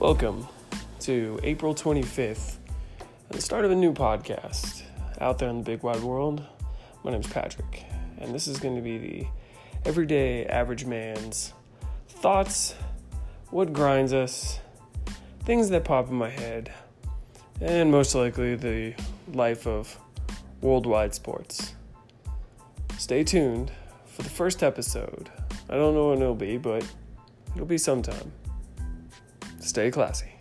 Welcome to April 25th, and the start of a new podcast out there in the big wide world. My name's Patrick, and this is going to be the everyday average man's thoughts, what grinds us, things that pop in my head, and most likely the life of worldwide sports. Stay tuned for the first episode. I don't know when it'll be, but it'll be sometime. Stay classy.